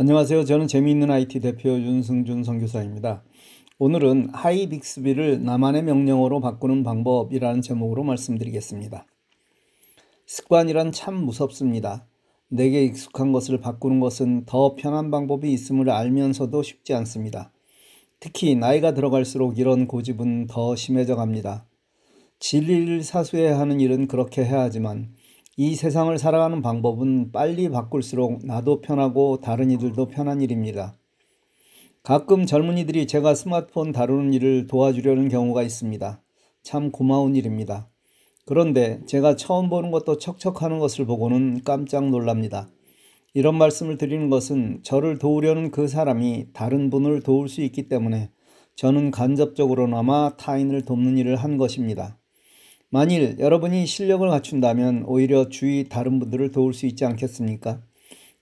안녕하세요. 저는 재미있는 IT 대표 윤승준 선교사입니다. 오늘은 하이 빅스비를 나만의 명령어로 바꾸는 방법이라는 제목으로 말씀드리겠습니다. 습관이란 참 무섭습니다. 내게 익숙한 것을 바꾸는 것은 더 편한 방법이 있음을 알면서도 쉽지 않습니다. 특히 나이가 들어갈수록 이런 고집은 더 심해져 갑니다. 진리를 사수해야 하는 일은 그렇게 해야 하지만 이 세상을 살아가는 방법은 빨리 바꿀수록 나도 편하고 다른 이들도 편한 일입니다. 가끔 젊은이들이 제가 스마트폰 다루는 일을 도와주려는 경우가 있습니다. 참 고마운 일입니다. 그런데 제가 처음 보는 것도 척척하는 것을 보고는 깜짝 놀랍니다. 이런 말씀을 드리는 것은 저를 도우려는 그 사람이 다른 분을 도울 수 있기 때문에 저는 간접적으로나마 타인을 돕는 일을 한 것입니다. 만일 여러분이 실력을 갖춘다면 오히려 주위 다른 분들을 도울 수 있지 않겠습니까?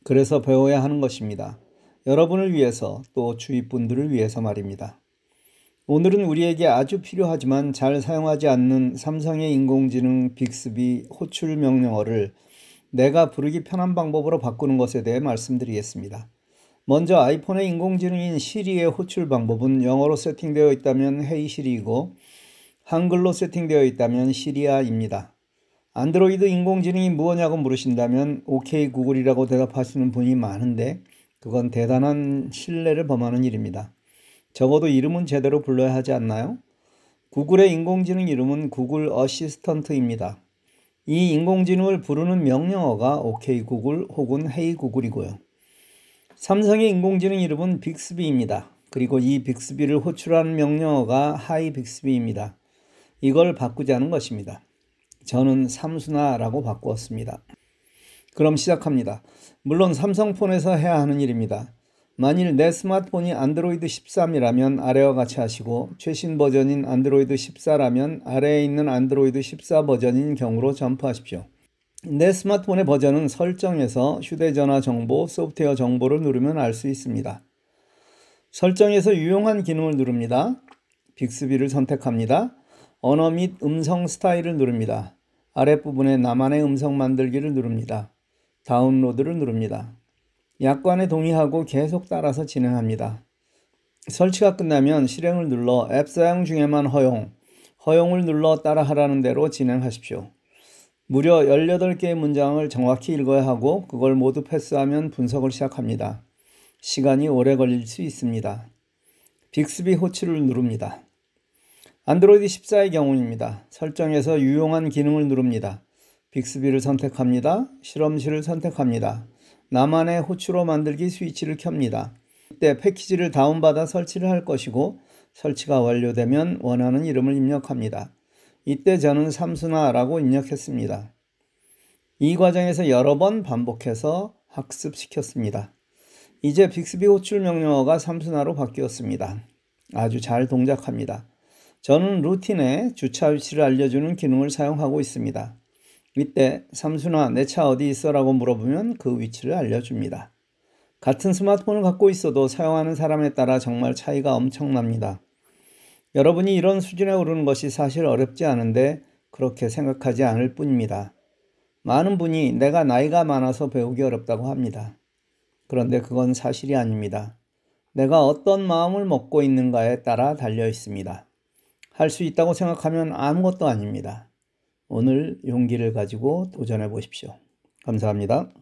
그래서 배워야 하는 것입니다. 여러분을 위해서 또 주위 분들을 위해서 말입니다. 오늘은 우리에게 아주 필요하지만 잘 사용하지 않는 삼성의 인공지능 빅스비 호출 명령어를 내가 부르기 편한 방법으로 바꾸는 것에 대해 말씀드리겠습니다. 먼저 아이폰의 인공지능인 시리의 호출 방법은 영어로 세팅되어 있다면 헤이 시리이고 한글로 세팅되어 있다면 시리야입니다. 안드로이드 인공지능이 무엇냐고 물으신다면 OK 구글이라고 대답하시는 분이 많은데 그건 대단한 실례를 범하는 일입니다. 적어도 이름은 제대로 불러야 하지 않나요? Google의 인공지능 이름은 Google Assistant입니다. 이 인공지능을 부르는 명령어가 OK 구글 혹은 헤이 구글이고요. 삼성의 인공지능 이름은 Bixby입니다. 그리고 이 Bixby를 호출하는 명령어가 Hi Bixby입니다. 이걸 바꾸자는 것입니다. 저는 삼순아라고 바꾸었습니다. 그럼 시작합니다. 물론 삼성폰에서 해야 하는 일입니다. 만일 내 스마트폰이 안드로이드 13이라면 아래와 같이 하시고 최신 버전인 안드로이드 14라면 아래에 있는 안드로이드 14 버전인 경우로 점프하십시오. 내 스마트폰의 버전은 설정에서 휴대전화 정보, 소프트웨어 정보를 누르면 알 수 있습니다. 설정에서 유용한 기능을 누릅니다. 빅스비를 선택합니다. 언어 및 음성 스타일을 누릅니다. 아랫부분에 나만의 음성 만들기를 누릅니다. 다운로드를 누릅니다. 약관에 동의하고 계속 따라서 진행합니다. 설치가 끝나면 실행을 눌러 앱 사용 중에만 허용, 허용을 눌러 따라하라는 대로 진행하십시오. 무려 18개의 문장을 정확히 읽어야 하고 그걸 모두 패스하면 분석을 시작합니다. 시간이 오래 걸릴 수 있습니다. 빅스비 호출을 누릅니다. 안드로이드 14의 경우입니다. 설정에서 유용한 기능을 누릅니다. 빅스비를 선택합니다. 실험실을 선택합니다. 나만의 호출로 만들기 스위치를 켭니다. 이때 패키지를 다운받아 설치를 할 것이고 설치가 완료되면 원하는 이름을 입력합니다. 이때 저는 삼순아라고 입력했습니다. 이 과정에서 여러 번 반복해서 학습시켰습니다. 이제 빅스비 호출 명령어가 삼순아로 바뀌었습니다. 아주 잘 동작합니다. 저는 루틴에 주차 위치를 알려주는 기능을 사용하고 있습니다. 이때 삼순아 내 차 어디 있어 라고 물어보면 그 위치를 알려줍니다. 같은 스마트폰을 갖고 있어도 사용하는 사람에 따라 정말 차이가 엄청납니다. 여러분이 이런 수준에 오르는 것이 사실 어렵지 않은데 그렇게 생각하지 않을 뿐입니다. 많은 분이 내가 나이가 많아서 배우기 어렵다고 합니다. 그런데 그건 사실이 아닙니다. 내가 어떤 마음을 먹고 있는가에 따라 달려 있습니다. 할 수 있다고 생각하면 아무것도 아닙니다. 오늘 용기를 가지고 도전해 보십시오. 감사합니다.